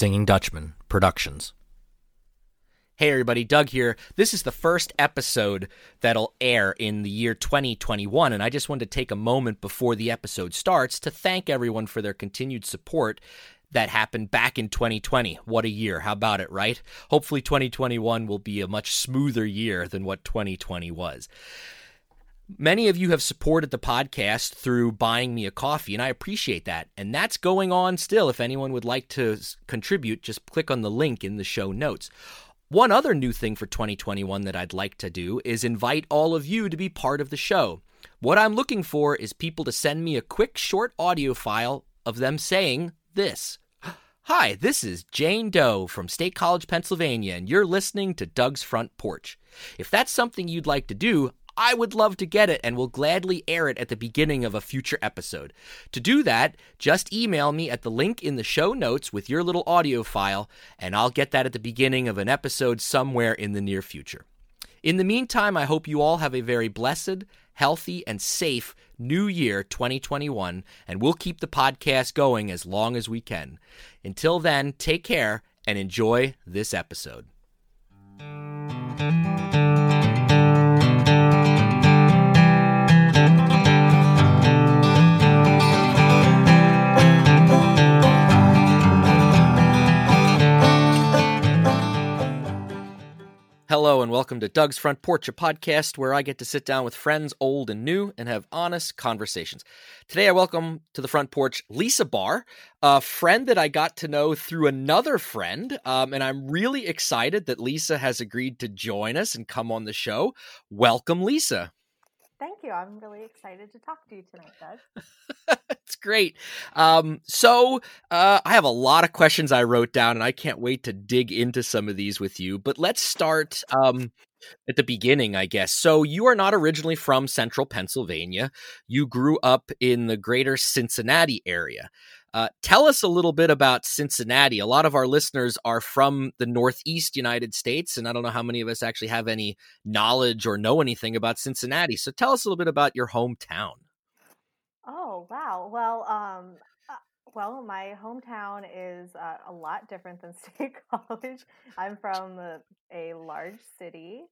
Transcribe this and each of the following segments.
Singing Dutchman Productions. Hey everybody, Doug here. This is the first episode that'll air in the year 2021, and I just wanted to take a moment before the episode starts to thank everyone for their continued support that happened back in 2020. What a year. How about it, right? Hopefully 2021 will be a much smoother year than what 2020 was. Many of you have supported the podcast through buying me a coffee, and I appreciate that. And that's going on still. If anyone would like to contribute, just click on the link in the show notes. One other new thing for 2021 that I'd like to do is invite all of you to be part of the show. What I'm looking for is people to send me a quick short audio file of them saying this. Hi, this is Jane Doe from State College, Pennsylvania, and you're listening to Doug's Front Porch. If that's something you'd like to do, I would love to get it and will gladly air it at the beginning of a future episode. To do that, just email me at the link in the show notes with your little audio file, and I'll get that at the beginning of an episode somewhere in the near future. In the meantime, I hope you all have a very blessed, healthy, and safe new year 2021, and we'll keep the podcast going as long as we can. Until then, take care and enjoy this episode. Hello, and welcome to Doug's Front Porch, a podcast where I get to sit down with friends old and new and have honest conversations. Today, I welcome to the front porch Lisa Bahr, a friend that I got to know through another friend. Um, and I'm really excited that Lisa has agreed to join us and come on the show. Welcome, Lisa. Thank you. I'm really excited to talk to you tonight, Doug. It's great. Um, so uh, I have a lot of questions I wrote down, and I can't wait to dig into some of these with you. But let's start um, at the beginning, I guess. So you are not originally from central Pennsylvania. You grew up in the greater Cincinnati area. Uh, tell us a little bit about Cincinnati. A lot of our listeners are from the Northeast United States, and I don't know how many of us actually have any knowledge or know anything about Cincinnati. So tell us a little bit about your hometown. Oh wow! Well, um, uh, well, my hometown is uh, a lot different than State College. I'm from a, a large city,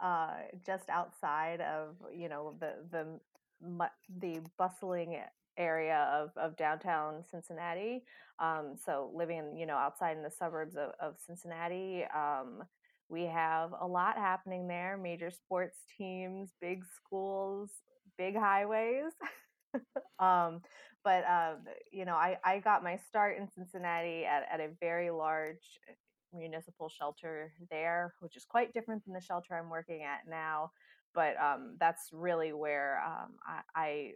uh, just outside of you know the the the bustling area of, of downtown Cincinnati. Um, so living, you know, outside in the suburbs of, of Cincinnati, um, we have a lot happening there. Major sports teams, big schools, big highways. um, but uh, you know, I, I got my start in Cincinnati at, at a very large municipal shelter there, which is quite different than the shelter I'm working at now. But um, that's really where um, I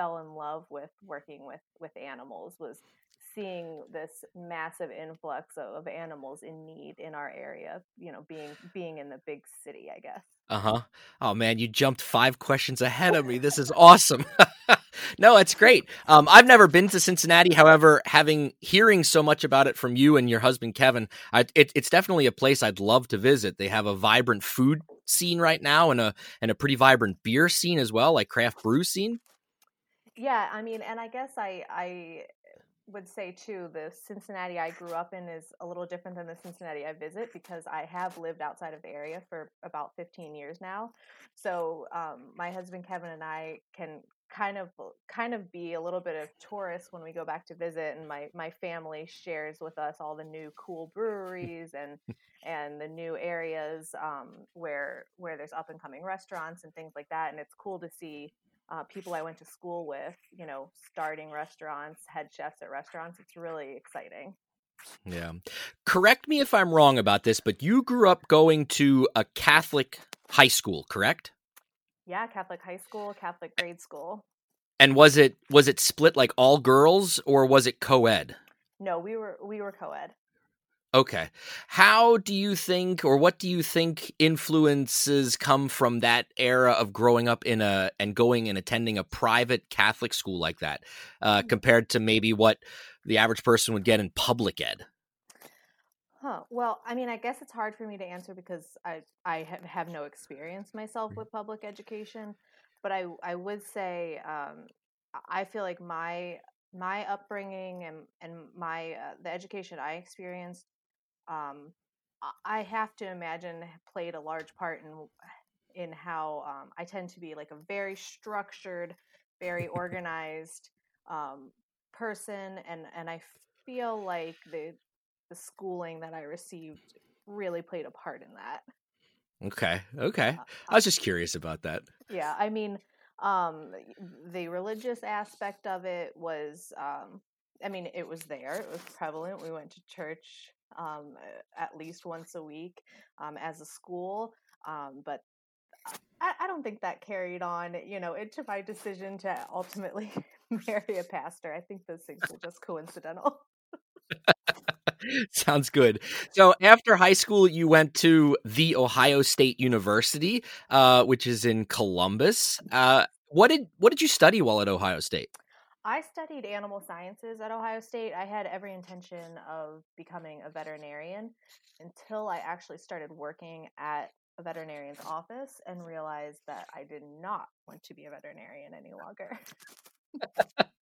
fell in love with working with with animals was seeing this massive influx of, animals in need in our area you know being being in the big city i guess. Uh-huh. Oh man you jumped five questions ahead of me. This is awesome. No it's great. Um, i've never been to cincinnati. However having hearing so much about it from you and your husband kevin I, it, it's definitely a place i'd love to visit. They have a vibrant food scene right now and a and a pretty vibrant beer scene as well like craft brew scene yeah i mean and i guess i i would say too the Cincinnati I grew up in is a little different than the Cincinnati I visit because I have lived outside of the area for about 15 years now. So um, my husband Kevin and I can kind of kind of be a little bit of tourists when we go back to visit and my my family shares with us all the new cool breweries and and the new areas um, where where there's up and coming restaurants and things like that and it's cool to see uh, people I went to school with, you know, starting restaurants, head chefs at restaurants. It's really exciting. Yeah. Correct me if I'm wrong about this, but you grew up going to a Catholic high school, correct? Yeah, Catholic high school, Catholic grade school. And was it was it split like all girls or was it co-ed? No, we were we were co-ed. Okay. How do you think or what do you think influences come from that era of growing up in a and going and attending a private Catholic school like that uh, mm. compared to maybe what the average person would get in public ed? Huh. Well, I mean, I guess it's hard for me to answer because I I have, have no experience myself mm. with public education, but I I would say um, I feel like my my upbringing and and my uh, the education I experienced, um, I have to imagine played a large part in in how um, I tend to be like a very structured, very organized um, person, and and I feel like the the schooling that I received really played a part in that. Okay. Okay. Uh, I was just curious about that. Yeah, I mean, um, the religious aspect of it was, um, I mean, it was there. It was prevalent. We went to church um, at least once a week um, as a school, um, but I, I, don't think that carried on, you know, into my decision to ultimately marry a pastor. I think those things were just coincidental. Sounds good. So after high school, you went to the Ohio State University, uh, which is in Columbus. Uh, what did what did you study while at Ohio State? I studied animal sciences at Ohio State. I had every intention of becoming a veterinarian until I actually started working at a veterinarian's office and realized that I did not want to be a veterinarian any longer.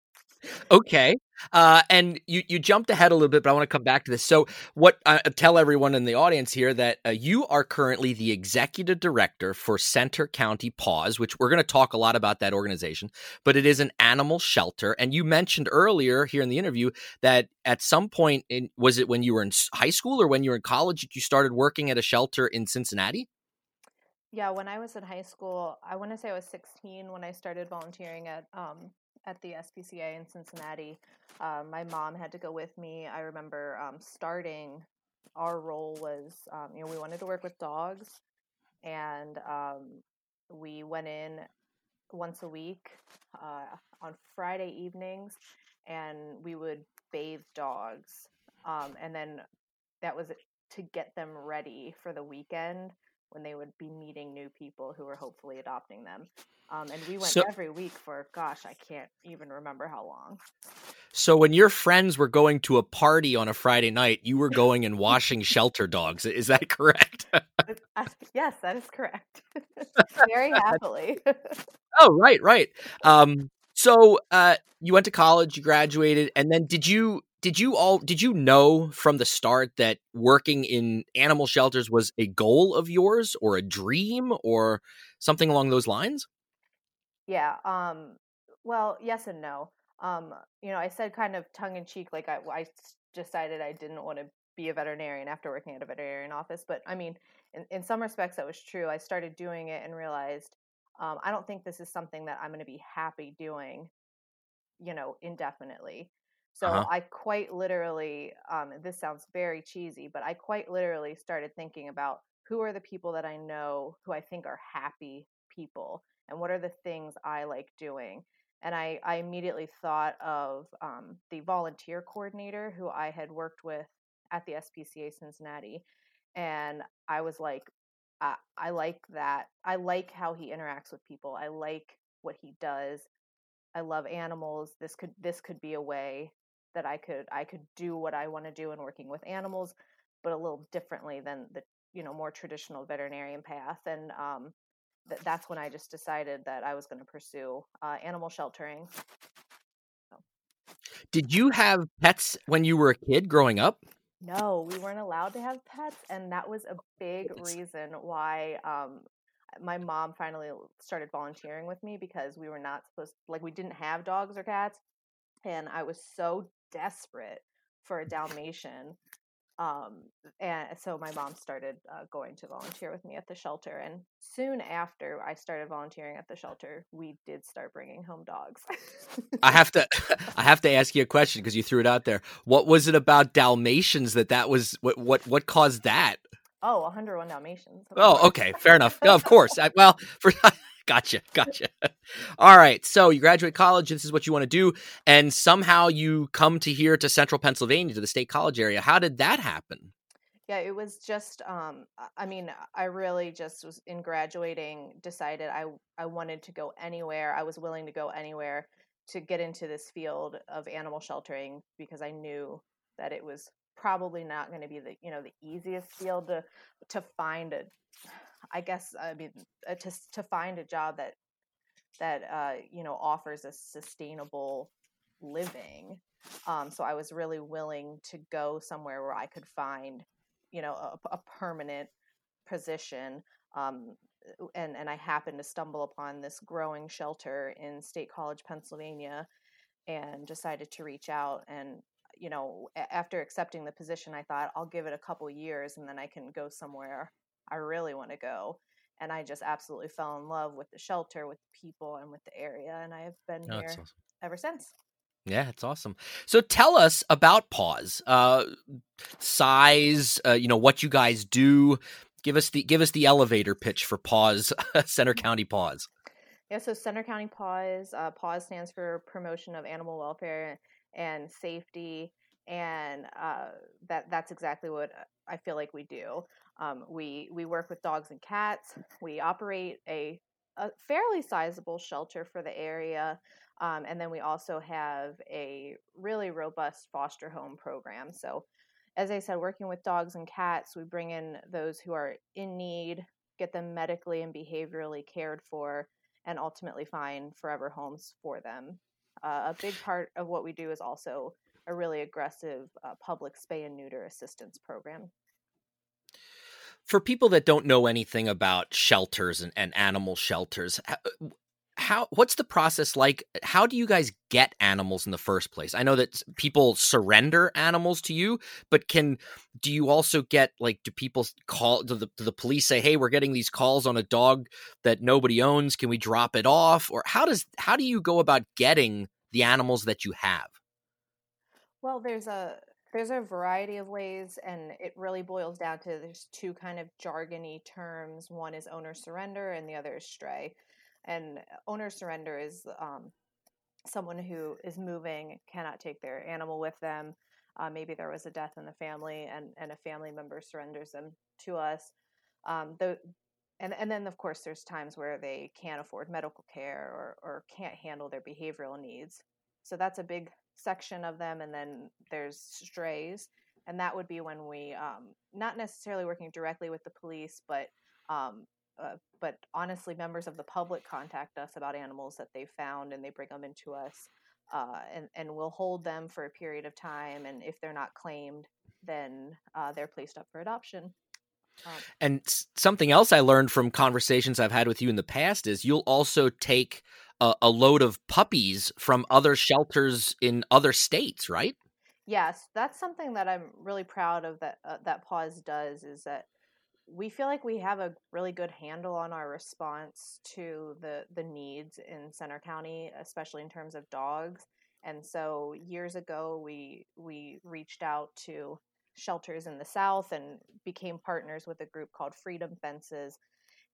okay. Uh, and you, you jumped ahead a little bit, but I want to come back to this. So, what uh, tell everyone in the audience here that uh, you are currently the executive director for Centre County Paws, which we're going to talk a lot about that organization, but it is an animal shelter. And you mentioned earlier here in the interview that at some point, in was it when you were in high school or when you were in college, you started working at a shelter in Cincinnati? Yeah, when I was in high school, I want to say I was 16 when I started volunteering at um, at the SPCA in Cincinnati. Um, my mom had to go with me. I remember um, starting. Our role was, um, you know, we wanted to work with dogs, and um, we went in once a week uh, on Friday evenings, and we would bathe dogs, um, and then that was to get them ready for the weekend when they would be meeting new people who were hopefully adopting them. Um, and we went so, every week for, gosh, I can't even remember how long. So when your friends were going to a party on a Friday night, you were going and washing shelter dogs. Is that correct? yes, that is correct. Very happily. oh, right, right. Um, so uh, you went to college, you graduated, and then did you did you all did you know from the start that working in animal shelters was a goal of yours or a dream or something along those lines? Yeah. Um, well, yes and no. Um, you know, I said kind of tongue in cheek, like I, I decided I didn't want to be a veterinarian after working at a veterinarian office. But I mean, in, in some respects, that was true. I started doing it and realized um, I don't think this is something that I'm going to be happy doing, you know, indefinitely. So uh-huh. I quite literally, um, this sounds very cheesy, but I quite literally started thinking about who are the people that I know who I think are happy people and what are the things I like doing. And I, I immediately thought of um, the volunteer coordinator who I had worked with at the SPCA Cincinnati. And I was like, I, I like that. I like how he interacts with people. I like what he does. I love animals. This could this could be a way that I could I could do what I want to do in working with animals, but a little differently than the you know more traditional veterinarian path. And um, th- that's when I just decided that I was going to pursue uh, animal sheltering. So. Did you have pets when you were a kid growing up? No, we weren't allowed to have pets, and that was a big reason why um, my mom finally started volunteering with me because we were not supposed like we didn't have dogs or cats and I was so desperate for a Dalmatian. Um, and so my mom started uh, going to volunteer with me at the shelter. And soon after I started volunteering at the shelter, we did start bringing home dogs. I have to, I have to ask you a question because you threw it out there. What was it about Dalmatians that that was what what what caused that? Oh, 101 Dalmatians. Oh, okay, fair enough. of course. I, well, for gotcha, gotcha. All right, so you graduate college. This is what you want to do, and somehow you come to here to Central Pennsylvania, to the State College area. How did that happen? Yeah, it was just. Um, I mean, I really just was in graduating. Decided I I wanted to go anywhere. I was willing to go anywhere to get into this field of animal sheltering because I knew that it was probably not going to be the you know the easiest field to to find a I guess I mean uh, to to find a job that that uh, you know offers a sustainable living. Um, so I was really willing to go somewhere where I could find, you know, a, a permanent position. Um, and and I happened to stumble upon this growing shelter in State College, Pennsylvania, and decided to reach out. And you know, after accepting the position, I thought I'll give it a couple years, and then I can go somewhere I really want to go. And I just absolutely fell in love with the shelter, with the people, and with the area. And I've been oh, here awesome. ever since. Yeah, it's awesome. So tell us about Paws. Uh, size, uh, you know, what you guys do. Give us the give us the elevator pitch for Paws, Centre mm-hmm. County Paws. Yeah, so Centre County Paws. Uh, Paws stands for Promotion of Animal Welfare and Safety, and uh, that that's exactly what I feel like we do. Um, we we work with dogs and cats. We operate a, a fairly sizable shelter for the area. Um, and then we also have a really robust foster home program. So, as I said, working with dogs and cats, we bring in those who are in need, get them medically and behaviorally cared for, and ultimately find forever homes for them. Uh, a big part of what we do is also a really aggressive uh, public spay and neuter assistance program. For people that don't know anything about shelters and, and animal shelters, how what's the process like? How do you guys get animals in the first place? I know that people surrender animals to you but can do you also get like do people call do the, do the police say hey we're getting these calls on a dog that nobody owns. Can we drop it off? Or how does how do you go about getting the animals that you have? Well there's a there's a variety of ways and it really boils down to there's two kind of jargony terms one is owner surrender and the other is stray. And owner surrender is um, someone who is moving cannot take their animal with them uh, maybe there was a death in the family and, and a family member surrenders them to us. Um, the, and, and then of course there's times where they can't afford medical care or, or can't handle their behavioral needs. So that's a big section of them and then there's strays and that would be when we um, not necessarily working directly with the police but um, uh, but honestly, members of the public contact us about animals that they found and they bring them into us. Uh, and, and we'll hold them for a period of time. And if they're not claimed, then uh, they're placed up for adoption. Um, and something else I learned from conversations I've had with you in the past is you'll also take a, a load of puppies from other shelters in other states, right? Yes, that's something that I'm really proud of that uh, that Paws does is that we feel like we have a really good handle on our response to the the needs in Centre County, especially in terms of dogs. And so years ago, we we reached out to shelters in the South and became partners with a group called Freedom Fences.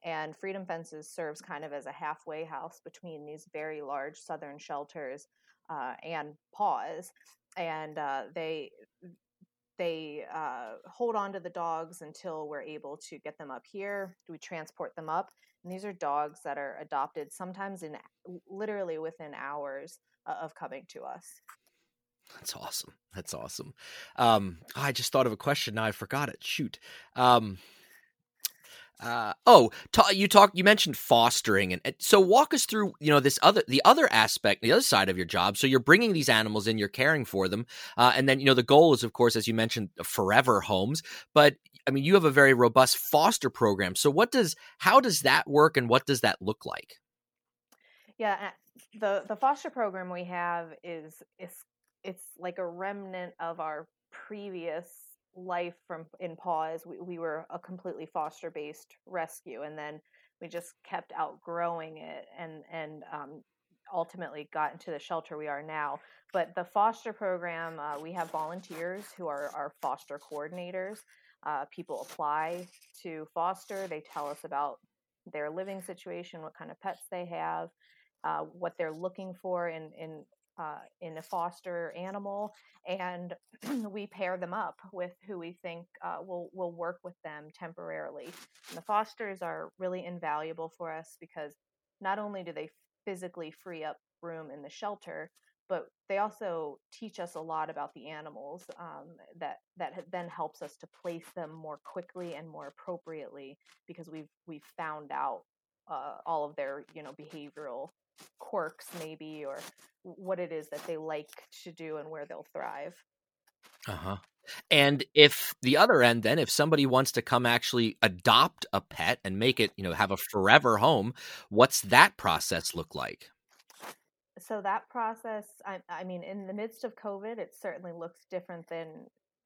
And Freedom Fences serves kind of as a halfway house between these very large southern shelters uh, and Paws. And uh, they they uh, hold on to the dogs until we're able to get them up here. We transport them up, and these are dogs that are adopted sometimes in literally within hours uh, of coming to us. That's awesome. That's awesome. Um, I just thought of a question. Now I forgot it. Shoot. Um, uh, oh, ta- you talked. You mentioned fostering, and, so walk us through. You know, this other, the other aspect, the other side of your job. So you're bringing these animals in, you're caring for them, uh, and then you know the goal is, of course, as you mentioned, forever homes. But I mean, you have a very robust foster program. So what does, how does that work, and what does that look like? Yeah, uh, the the foster program we have is is it's like a remnant of our previous life from in Paws we, we were a completely foster based rescue and then we just kept outgrowing it and and um, ultimately got into the shelter we are now. But the foster program uh, we have volunteers who are our foster coordinators. Uh, people apply to foster. They tell us about their living situation what kind of pets they have uh, what they're looking for in, in uh, in a foster animal, and we pair them up with who we think uh, will will work with them temporarily. And the fosters are really invaluable for us because not only do they physically free up room in the shelter, but they also teach us a lot about the animals um, that that then helps us to place them more quickly and more appropriately because we've we've found out uh, all of their you know behavioral quirks maybe or what it is that they like to do and where they'll thrive. Uh-huh. And if the other end then if somebody wants to come actually adopt a pet and make it, you know, have a forever home, what's that process look like? So that process I I mean in the midst of COVID it certainly looks different than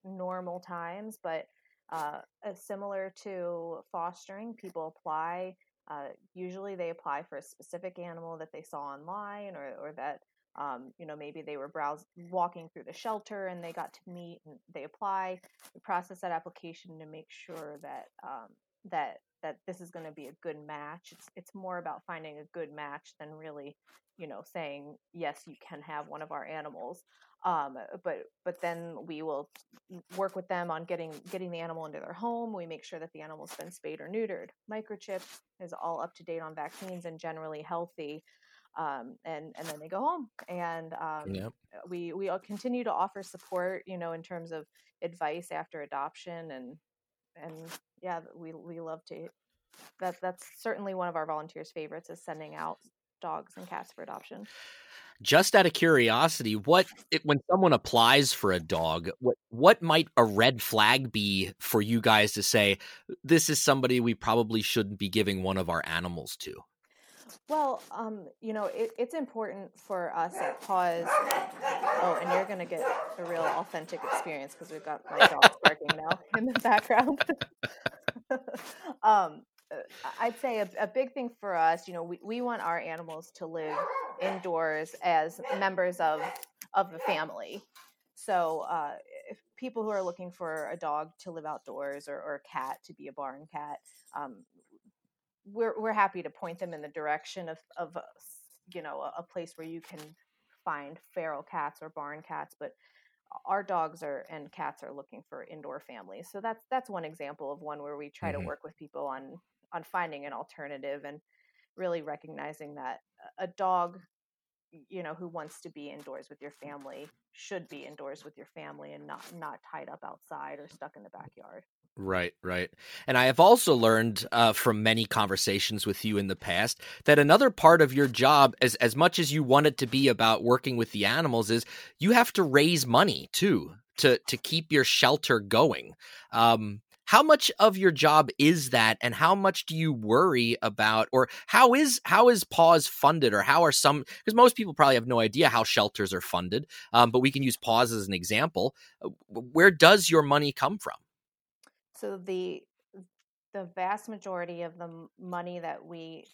normal times, but uh, similar to fostering, people apply uh, usually they apply for a specific animal that they saw online or, or that um, you know maybe they were browse walking through the shelter and they got to meet and they apply we process that application to make sure that um, that that this is going to be a good match. It's it's more about finding a good match than really you know saying yes you can have one of our animals um, but but then we will work with them on getting getting the animal into their home. We make sure that the animal's been spayed or neutered. Microchipped is all up to date on vaccines and generally healthy um, and and then they go home. And um, yep. we we continue to offer support you know in terms of advice after adoption and and yeah we we love to that that's certainly one of our volunteers favorites is sending out dogs and cats for adoption just out of curiosity, what when someone applies for a dog, what what might a red flag be for you guys to say this is somebody we probably shouldn't be giving one of our animals to? Well, um, you know, it, it's important for us at Paws. Oh, and you're going to get a real authentic experience because we've got my dog barking now in the background. um, I'd say a, a, big thing for us, you know, we, we want our animals to live indoors as members of of the family. So, uh, if people who are looking for a dog to live outdoors or, or a cat to be a barn cat, um, we're we're happy to point them in the direction of of you know a, a place where you can find feral cats or barn cats, but our dogs are and cats are looking for indoor families. So that's that's one example of one where we try mm-hmm. to work with people on on finding an alternative and really recognizing that a dog you know who wants to be indoors with your family should be indoors with your family and not not tied up outside or stuck in the backyard Right, right. And I have also learned uh, from many conversations with you in the past that another part of your job, as as much as you want it to be about working with the animals, is you have to raise money too to to keep your shelter going. Um, how much of your job is that and how much do you worry about or how is how is paws funded or how are some because most people probably have no idea how shelters are funded um, but we can use paws as an example. Uh, where does your money come from? So the the vast majority of the money that we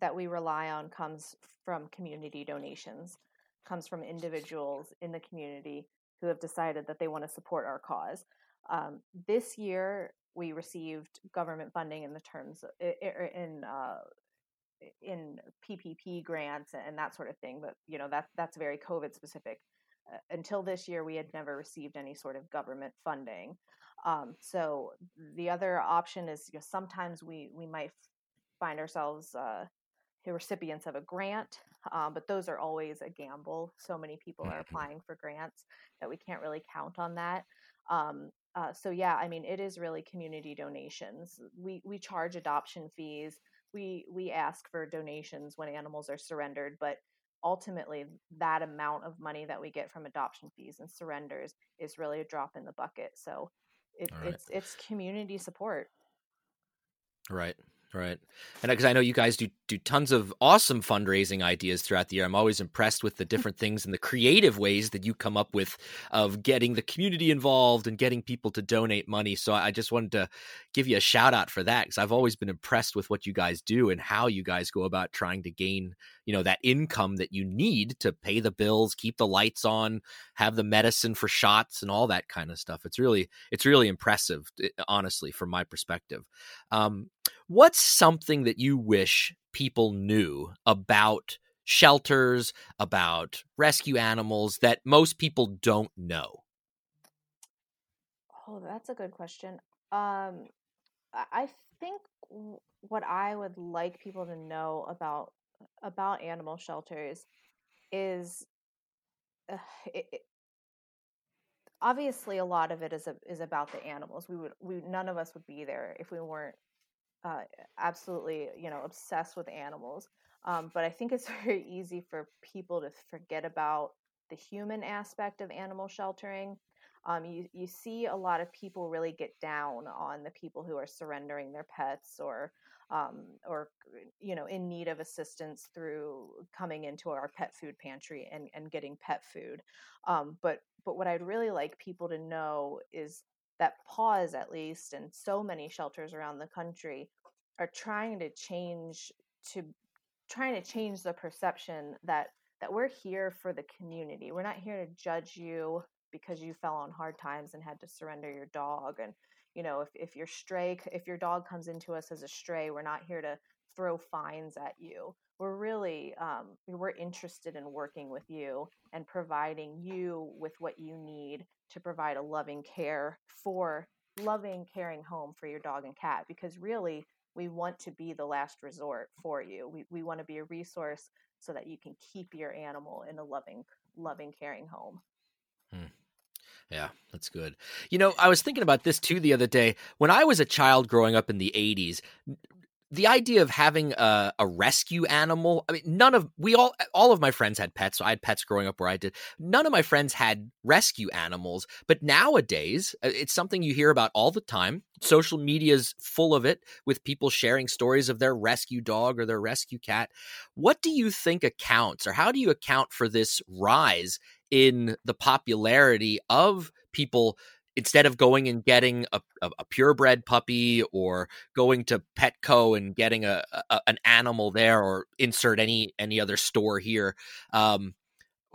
that we rely on comes from community donations comes from individuals in the community who have decided that they want to support our cause um, this year, we received government funding in the terms of, in uh, in PPP grants and that sort of thing. But you know that that's very COVID specific. Uh, until this year, we had never received any sort of government funding. Um, so the other option is you know, sometimes we we might find ourselves uh, recipients of a grant, um, but those are always a gamble. So many people are mm-hmm. applying for grants that we can't really count on that. Um, uh, so yeah, I mean, it is really community donations. We we charge adoption fees. We we ask for donations when animals are surrendered, but ultimately that amount of money that we get from adoption fees and surrenders is really a drop in the bucket. So it, right. it's it's community support. Right. Right. And because I know you guys do do tons of awesome fundraising ideas throughout the year. I'm always impressed with the different things and the creative ways that you come up with of getting the community involved and getting people to donate money. So I just wanted to give you a shout out for that because I've always been impressed with what you guys do and how you guys go about trying to gain, you know, that income that you need to pay the bills, keep the lights on, have the medicine for shots and all that kind of stuff. It's really it's really impressive, eh, honestly, from my perspective. Um, what's something that you wish people knew about shelters, about rescue animals that most people don't know? Oh, that's a good question. Um, I think what I would like people to know about about animal shelters is uh, it, it, obviously a lot of it is a, is about the animals. We would we none of us would be there if we weren't uh, absolutely you know obsessed with animals Um, but I think it's very easy for people to forget about the human aspect of animal sheltering. Um, you you see a lot of people really get down on the people who are surrendering their pets or um, or you know in need of assistance through coming into our pet food pantry and, and getting pet food. Um, but but what I'd really like people to know is that Paws at least and so many shelters around the country are trying to change to trying to change the perception that that we're here for the community. We're not here to judge you because you fell on hard times and had to surrender your dog and you know if, if your stray if your dog comes into us as a stray we're not here to throw fines at you. We're really um, we're interested in working with you and providing you with what you need to provide a loving care for loving caring home for your dog and cat because really we want to be the last resort for you. We, we want to be a resource so that you can keep your animal in a loving loving caring home. Hmm. Yeah, that's good. You know, I was thinking about this too the other day. When I was a child growing up in the 80s, the idea of having a, a, rescue animal i mean none of we all all of my friends had pets so i had pets growing up where i did none of my friends had rescue animals but nowadays uh, it's something you hear about all the time social media is full of it with people sharing stories of their rescue dog or their rescue cat what do you think accounts or how do you account for this rise in the popularity of people instead of going and getting a, a, a, purebred puppy or going to Petco and getting a, a, an animal there or insert any any other store here, um,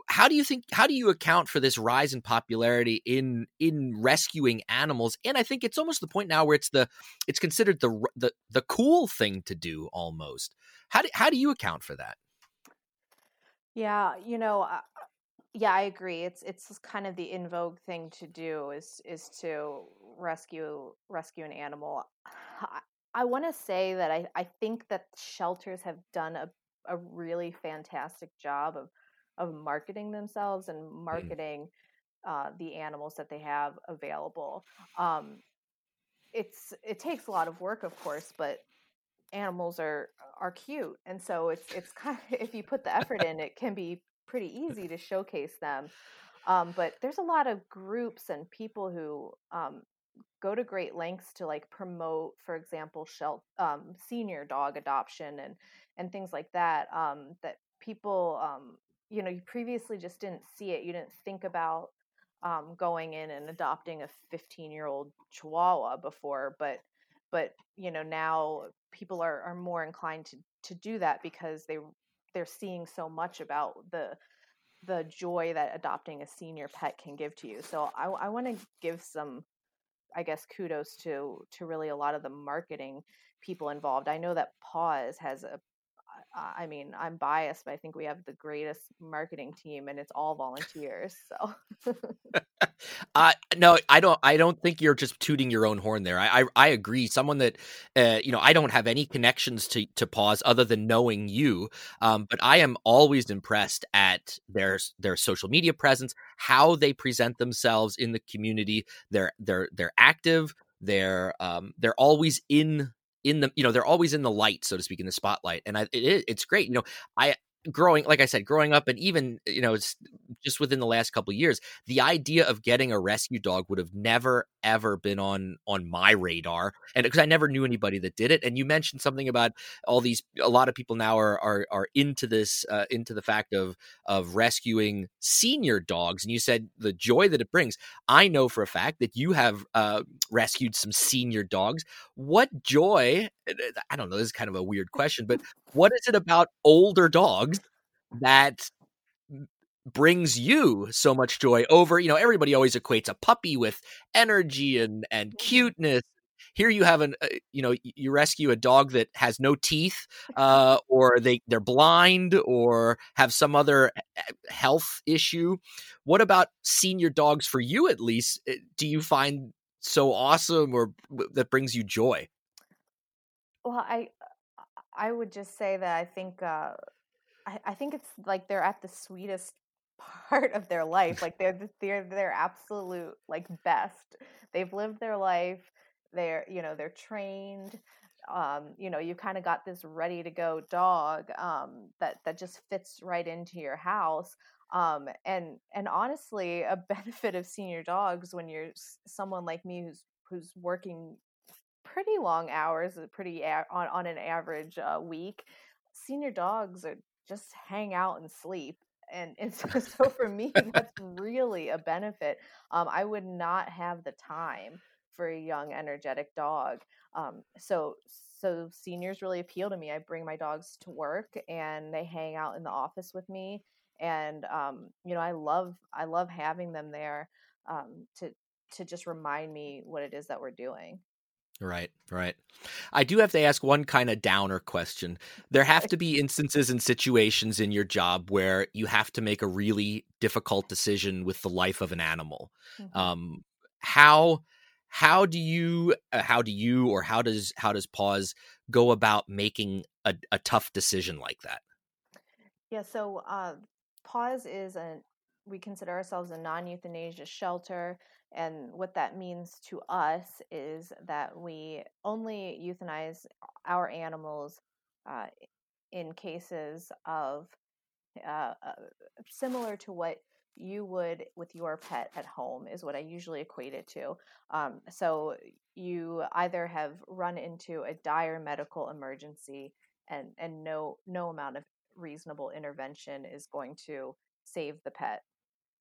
how do you think how do you account for this rise in popularity in in rescuing animals? And I think it's almost the point now where it's the it's considered the the the cool thing to do almost. How do how do you account for that? Yeah, you know, yeah, I agree. It's it's kind of the in vogue thing to do is is to rescue rescue an animal. I, I want to say that I, I think that shelters have done a, a really fantastic job of of marketing themselves and mm. marketing mm. uh, the animals that they have available. Um, it's it takes a lot of work, of course, but animals are are cute, and so it's it's kind of if you put the effort in, it can be pretty easy to showcase them. Um, but there's a lot of groups and people who um, go to great lengths to like promote, for example, shel- um, senior dog adoption and and things like that. Um, that people, um, you know, you previously just didn't see it. You didn't think about um, going in and adopting a 15 year old Chihuahua before, but but you know now people are are more inclined to to do that because they they're seeing so much about the the joy that adopting a senior pet can give to you. So I, I want to give some, I guess, kudos to to really a lot of the marketing people involved. I know that Paws has a I mean, I'm biased, but I think we have the greatest marketing team, and it's all volunteers. So, no, I don't. I don't think you're just tooting your own horn there. I, I, I agree. Someone that, uh, you know, I don't have any connections to to Paws other than knowing you. Um, but I am always impressed at their their social media presence, how they present themselves in the community. They're they're they're active. They're um, they're always in in the you know they're always in the light so to speak in the spotlight and I, it, it's great you know i growing like i said growing up and even you know just within the last couple years the idea of getting a rescue dog would have never ever been on on my radar and because i never knew anybody that did it and you mentioned something about all these a lot of people now are are, are into this uh, into the fact of of rescuing senior dogs and you said the joy that it brings. I know for a fact that you have uh, rescued some senior dogs. What joy i don't know this is kind of a weird question but what is it about older dogs that brings you so much joy over you know everybody always equates a puppy with energy and and mm-hmm. cuteness. Here you have an uh, you know you rescue a dog that has no teeth uh, or they they're blind or have some other uh, health issue. What about senior dogs for you at least? Uh, do you find so awesome or that brings you joy? Well i i would just say that i think uh I, I think it's like they're at the sweetest part of their life. Like they're they're their absolute like best. They've lived their life. They're you know they're trained. um, you know you kind of got this ready to go dog um, that that just fits right into your house um, and and honestly a benefit of senior dogs when you're someone like me who's who's working pretty long hours uh, pretty a- on, on an average uh, week senior dogs are just hang out and sleep and, and so, so for me that's really a benefit um, i would not have the time for a young energetic dog um, so so seniors really appeal to me i bring my dogs to work and they hang out in the office with me and um, you know i love i love having them there um, to to just remind me what it is that we're doing Right, right. I do have to ask one kind of downer question. There have to be instances and situations in your job where you have to make a really difficult decision with the life of an animal. Mm-hmm. Um, how how do you uh, how do you or how does how does Paws go about making a, a tough decision like that? Yeah, so uh, Paws is a we consider ourselves a non euthanasia shelter. And what that means to us is that we only euthanize our animals uh, in cases of uh, uh, similar to what you would with your pet at home, is what I usually equate it to. Um, so you either have run into a dire medical emergency and, and no, no amount of reasonable intervention is going to save the pet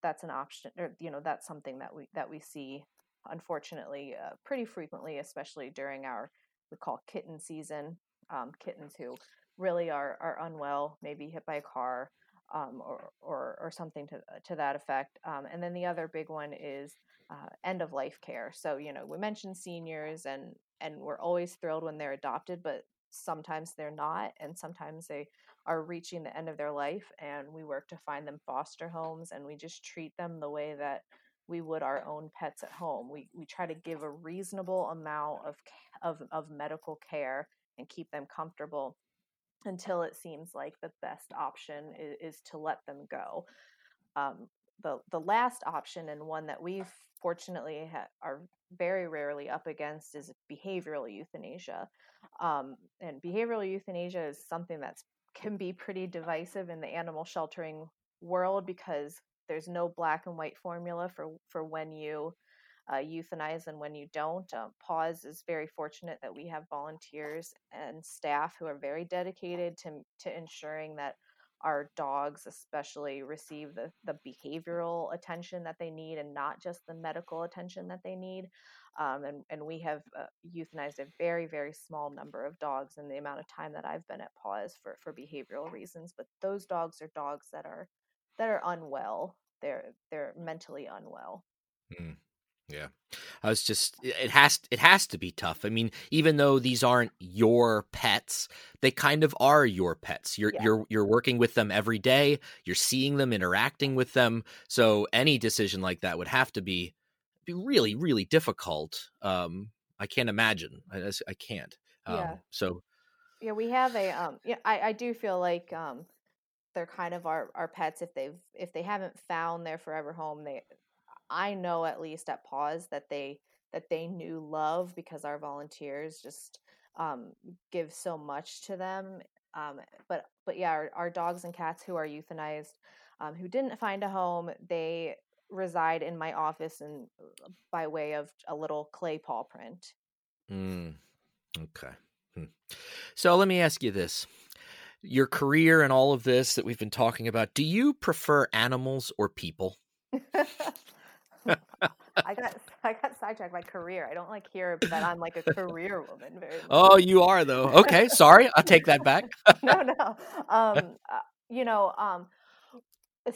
that's an option or you know that's something that we that we see unfortunately uh, pretty frequently especially during our we call kitten season um, kittens who really are are unwell maybe hit by a car um, or, or or something to to that effect um, and then the other big one is uh, end of life care. So you know we mentioned seniors and and we're always thrilled when they're adopted but sometimes they're not and sometimes they are reaching the end of their life and we work to find them foster homes and we just treat them the way that we would our own pets at home. We we try to give a reasonable amount of of, of medical care and keep them comfortable until it seems like the best option is, is to let them go. Um, the the last option and one that we fortunately ha- are very rarely up against is behavioral euthanasia um, and behavioral euthanasia is something that can be pretty divisive in the animal sheltering world because there's no black and white formula for for when you uh, euthanize and when you don't. Um, Paws is very fortunate that we have volunteers and staff who are very dedicated to to ensuring that our dogs especially receive the, the behavioral attention that they need and not just the medical attention that they need um, and, and we have uh, euthanized a very very small number of dogs in the amount of time that i've been at Paws for, for behavioral reasons but those dogs are dogs that are that are unwell they're they're mentally unwell mm. Yeah. I was just it has it has to be tough. I mean, even though these aren't your pets, they kind of are your pets. You're yeah. you're you're working with them every day, you're seeing them, interacting with them. So any decision like that would have to be be really really difficult. Um I can't imagine. I I can't. Um, yeah. so yeah, we have a um yeah, I I do feel like um they're kind of our our pets if they've if they haven't found their forever home, they I know at least at Paws that they that they knew love because our volunteers just um, give so much to them. Um, but but yeah, our, our, dogs and cats who are euthanized, um, who didn't find a home, they reside in my office and uh, by way of a little clay paw print. Mm, okay. Hmm. So let me ask you this. Your career and all of this that we've been talking about, do you prefer animals or people? I got I got sidetracked by career. I don't like hear that I'm like a career woman. Very oh, you are though. Okay, sorry, I'll take that back. no, no. Um, uh, you know, um,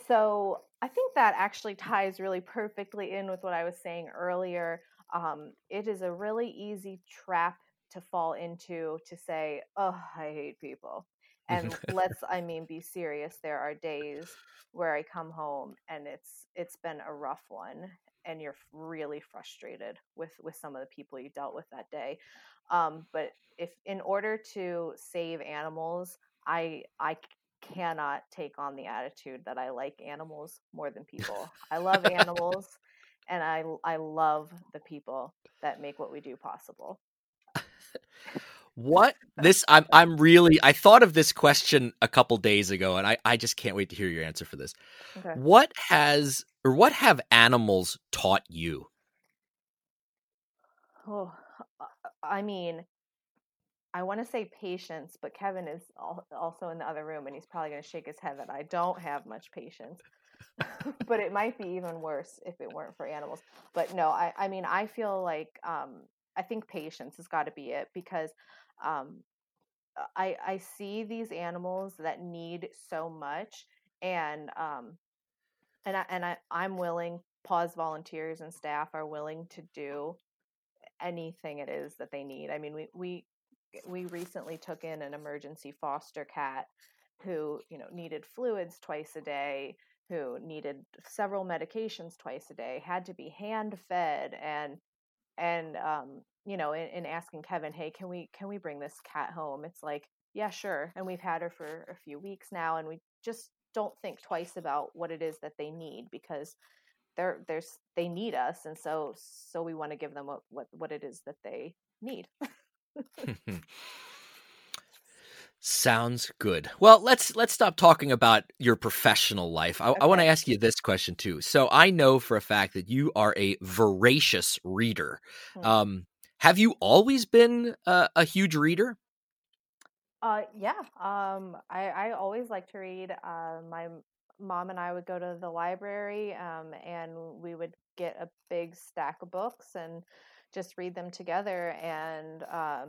so I think that actually ties really perfectly in with what I was saying earlier. Um, it is a really easy trap to fall into to say, "Oh, I hate people." And let's, I mean, be serious. There are days where I come home and it's it's been a rough one and you're really frustrated with with some of the people you dealt with that day um, but if in order to save animals i i cannot take on the attitude that i like animals more than people i love animals and i i love the people that make what we do possible what this I'm I'm really I thought of this question a couple days ago and I I just can't wait to hear your answer for this. Okay. What has or what have animals taught you? Oh, I mean, I want to say patience, but Kevin is also in the other room and he's probably going to shake his head that I don't have much patience. but it might be even worse if it weren't for animals. But no, I, I mean, I feel like um, I think patience has got to be it because um, I I see these animals that need so much, and um, and I, and I I'm willing. Paws volunteers and staff are willing to do anything it is that they need. I mean, we we we recently took in an emergency foster cat who you know needed fluids twice a day who needed several medications twice a day had to be hand fed and and um, you know in, in, asking kevin hey can we can we bring this cat home? It's like yeah sure and we've had her for a few weeks now and we just don't think twice about what it is that they need because they're there's they need us and so so we want to give them what what, what it is that they need Sounds good. Well, let's let's stop talking about your professional life. I, okay. I want to ask you this question too. So I know for a fact that you are a voracious reader. Hmm. Um, have you always been a, a huge reader? Uh, yeah. Um, I I always like to read. Uh, my mom and I would go to the library, um, and we would get a big stack of books and just read them together. And uh,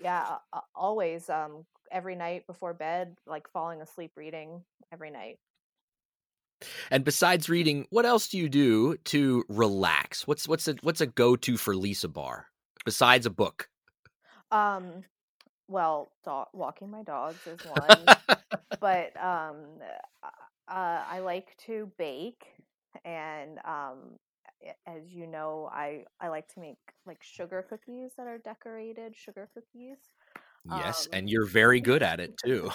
yeah, always um, every night before bed, like falling asleep reading every night. And besides reading, what else do you do to relax? What's what's a what's a go to for Lisa Bahr besides a book? Um, well, dog, walking my dogs is one, but um, uh, I like to bake, and um, as you know, I I like to make like sugar cookies that are decorated sugar cookies. Yes, um, and you're very good at it too.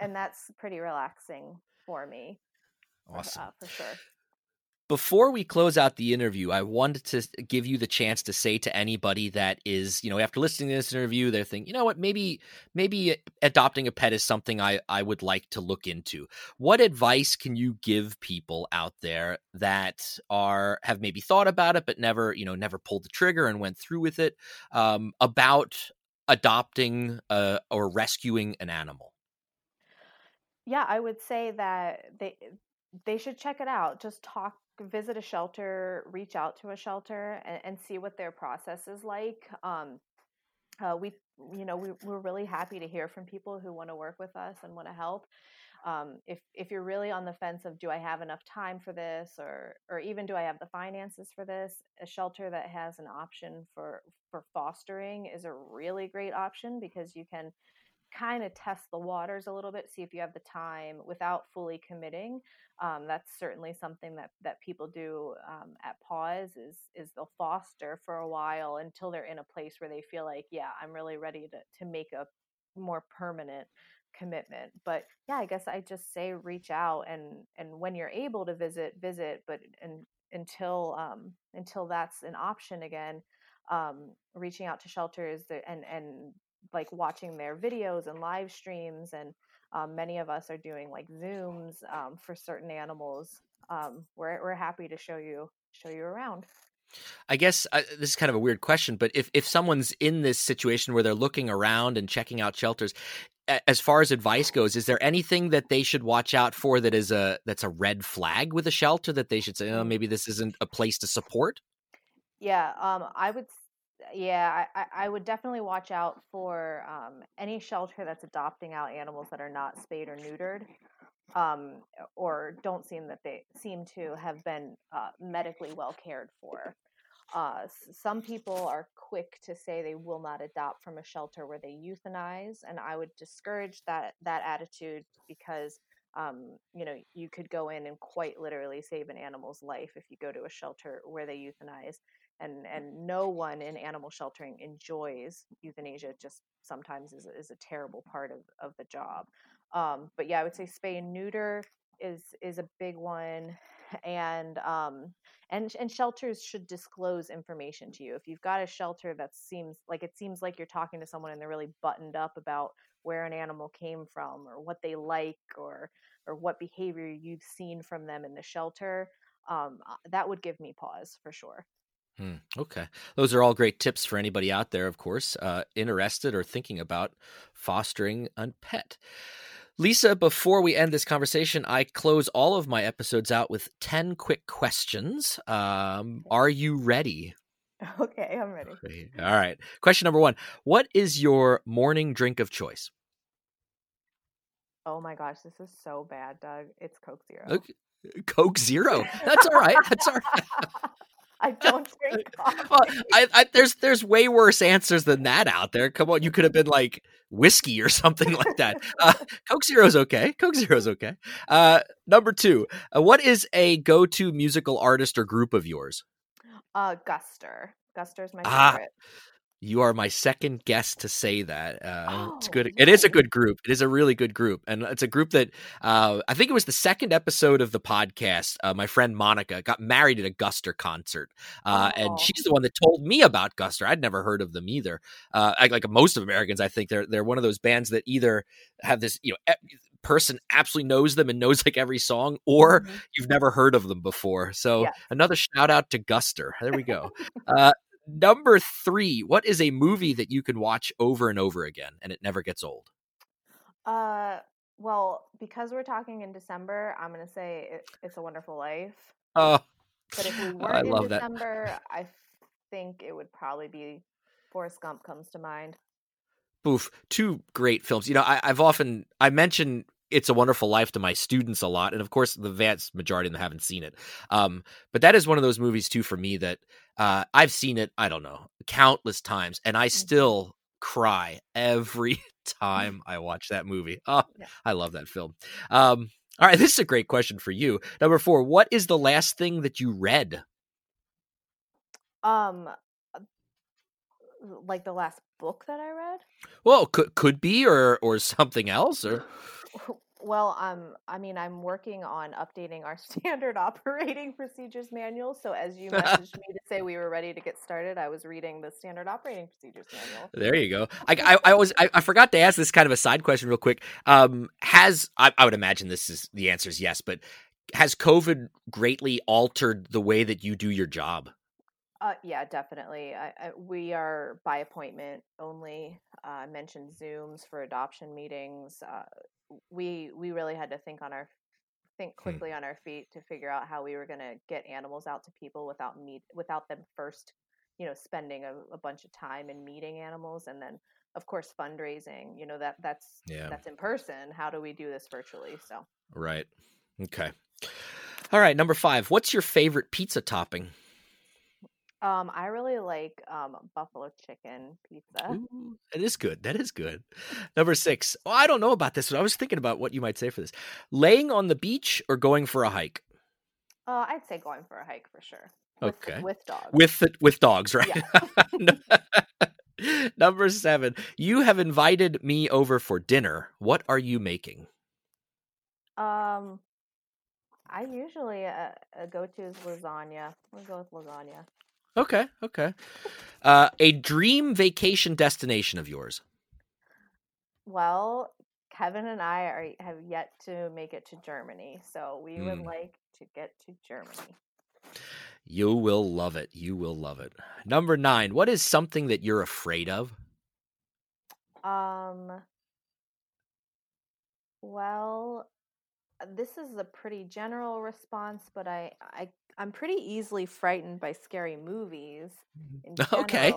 and that's pretty relaxing for me. Awesome. Uh, for sure. Before we close out the interview, I wanted to give you the chance to say to anybody that is, you know, after listening to this interview, they're thinking, you know what, maybe maybe adopting a pet is something I I would like to look into. What advice can you give people out there that are have maybe thought about it but never, you know, never pulled the trigger and went through with it um, about adopting uh, or rescuing an animal? Yeah, I would say that they they should check it out. Just talk, visit a shelter, reach out to a shelter, and, and see what their process is like. Um, uh, we, you know, we, we're really happy to hear from people who want to work with us and want to help um, if if you're really on the fence of do I have enough time for this or or even do I have the finances for this, a shelter that has an option for for fostering is a really great option because you can kind of test the waters a little bit, see if you have the time without fully committing. Um, that's certainly something that that people do um, at Paws is is they'll foster for a while until they're in a place where they feel like, yeah, I'm really ready to to make a more permanent commitment but yeah i guess i just say reach out and and when you're able to visit visit but and until um until that's an option again um reaching out to shelters and and like watching their videos and live streams and um, many of us are doing like zooms um, for certain animals um, we're, we're happy to show you show you around I guess uh, this is kind of a weird question, but if if someone's in this situation where they're looking around and checking out shelters, as far as advice goes, is there anything that they should watch out for that is a that's a red flag with a shelter that they should say, oh, maybe this isn't a place to support? Yeah, um, I would. Yeah, I, I would definitely watch out for um, any shelter that's adopting out animals that are not spayed or neutered, um, or don't seem that they seem to have been uh, medically well cared for. Uh, some people are quick to say they will not adopt from a shelter where they euthanize, and I would discourage that that attitude because um, you know you could go in and quite literally save an animal's life if you go to a shelter where they euthanize, and and no one in animal sheltering enjoys euthanasia. Just sometimes is is a terrible part of of the job. Um, but yeah, I would say spay and neuter is is a big one and um, and and shelters should disclose information to you. If you've got a shelter that seems like it seems like you're talking to someone and they're really buttoned up about where an animal came from or what they like or or what behavior you've seen from them in the shelter, um, uh, that would give me pause for sure. Hmm, okay. Those are all great tips for anybody out there, of course, uh, interested or thinking about fostering a pet. Lisa, before we end this conversation, I close all of my episodes out with 10 quick questions. Um, are you ready? Okay, I'm ready. All right. Question number one What is your morning drink of choice? Oh my gosh, this is so bad, Doug. It's Coke Zero. Okay. Coke Zero. That's all right. That's all right. I don't drink coffee. well, I, I, there's there's way worse answers than that out there. Come on, you could have been like whiskey or something like that. Uh, Coke Zero's okay. Coke Zero's okay. Uh, number two, uh, what is a go-to musical artist or group of yours? Uh, Guster. Guster's my Ah, favorite. You are my second guest to say that. Uh, it's Oh, good. It is a good group. It is a really good group, and it's a group that uh, I think it was the second episode of the podcast. Uh, my friend Monica got married at a Guster concert, uh, and Oh. she's the one that told me about Guster. I'd never heard of them either. Uh, I, like most of Americans, I think they're they're one of those bands that either have this you know. e- person absolutely knows them and knows like every song or Mhm. you've never heard of them before so Yes. another shout out to guster there we go uh, number three what is a movie that you can watch over and over again and it never gets old Uh, well, because we're talking in December, I'm gonna say it, "It's a Wonderful Life." oh But if we I weren't in love that. December, I think it would probably be Forrest Gump comes to mind. Oof, two great films. You know, I, I've often I mention It's a Wonderful Life to my students a lot, and of course, the vast majority of them haven't seen it. Um, but that is one of those movies too for me that uh, I've seen it. I don't know countless times, and I still cry every time I watch that movie. Oh, Yeah. I love that film. Um, all right, this is a great question for you. Number four, what is the last thing that you read? Um, uh, like the last book that I read. Well, could could be or or something else or Well, um, I mean, I'm working on updating our standard operating procedures manual. So as you messaged me to say we were ready to get started, I was reading the standard operating procedures manual. There you go. I, I, I was I, I forgot to ask this kind of a side question real quick. Um, has I, I would imagine this is the answer is yes, but has COVID greatly altered the way that you do your job? Uh, yeah, definitely. I, I, we are by appointment only. Uh, I mentioned Zooms for adoption meetings. Uh, we we really had to think on our think Hmm. quickly on our feet to figure out how we were going to get animals out to people without meet without them first, you know, spending a, a bunch of time in meeting animals, and then of course fundraising. You know that that's Yeah. that's in person. How do we do this virtually? So Right. Okay. All right. Number five. What's your favorite pizza topping? Um, I really like um, buffalo chicken pizza. Ooh, that is good. That is good. Number six. Oh, I don't know about this. But I was thinking about what you might say for this. Laying on the beach or going for a hike Uh, I'd say going for a hike for sure. With, Okay. With dogs. with the, with dogs, right? Number seven. You have invited me over for dinner. What are you making? um, I usually uh, uh, go to is lasagna. We'll go with lasagna. Okay. Okay. Uh, a dream vacation destination of yours. Well, Kevin and I are have yet to make it to Germany, so we would Mm. like to get to Germany. You will love it. You will love it. Number nine. What is something that you're afraid of? Um, well, this is a pretty general response, but I I I'm pretty easily frightened by scary movies in general. Okay.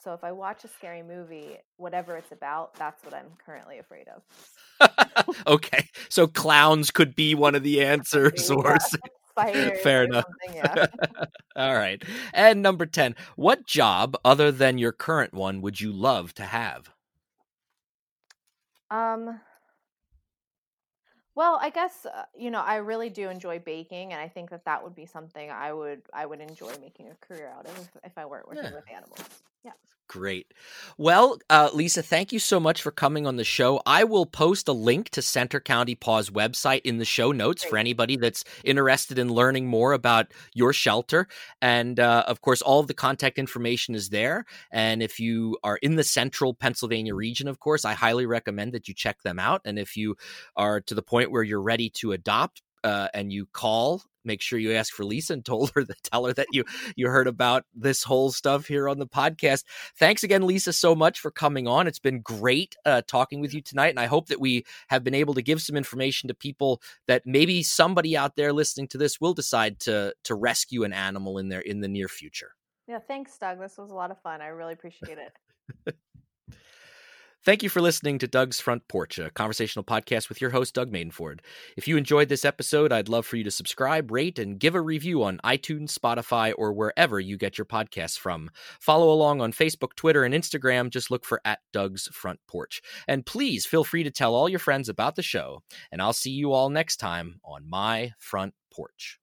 So if I watch a scary movie, whatever it's about, that's what I'm currently afraid of. okay. So clowns could be one of the answers, or Yeah, Spiders Fair or enough. yeah. All right. And number 10, what job other than your current one would you love to have? Um, well, I guess uh, you know I really do enjoy baking, and I think that that would be something I would I would enjoy making a career out of if, if I weren't working Yeah. with animals. Great. Well, uh, Lisa, thank you so much for coming on the show. I will post a link to Centre County Paw's website in the show notes Great. for anybody that's interested in learning more about your shelter. And uh, of course, all of the contact information is there. And if you are in the central Pennsylvania region, of course, I highly recommend that you check them out. And if you are to the point where you're ready to adopt, uh, and you call make sure you ask for Lisa and told her that tell her that you you heard about this whole stuff here on the podcast. Thanks again, Lisa, so much for coming on. It's been great uh, talking with you tonight, and I hope that we have been able to give some information to people that maybe somebody out there listening to this will decide to to rescue an animal in their in the near future. Yeah, thanks, Doug. This was a lot of fun. I really appreciate it. Thank you for listening to Doug's Front Porch, a conversational podcast with your host, Doug Madenford. If you enjoyed this episode, I'd love for you to subscribe, rate, and give a review on iTunes, Spotify, or wherever you get your podcasts from. Follow along on Facebook, Twitter, and Instagram. Just look for at Doug's Front Porch. And please feel free to tell all your friends about the show. And I'll see you all next time on My Front Porch.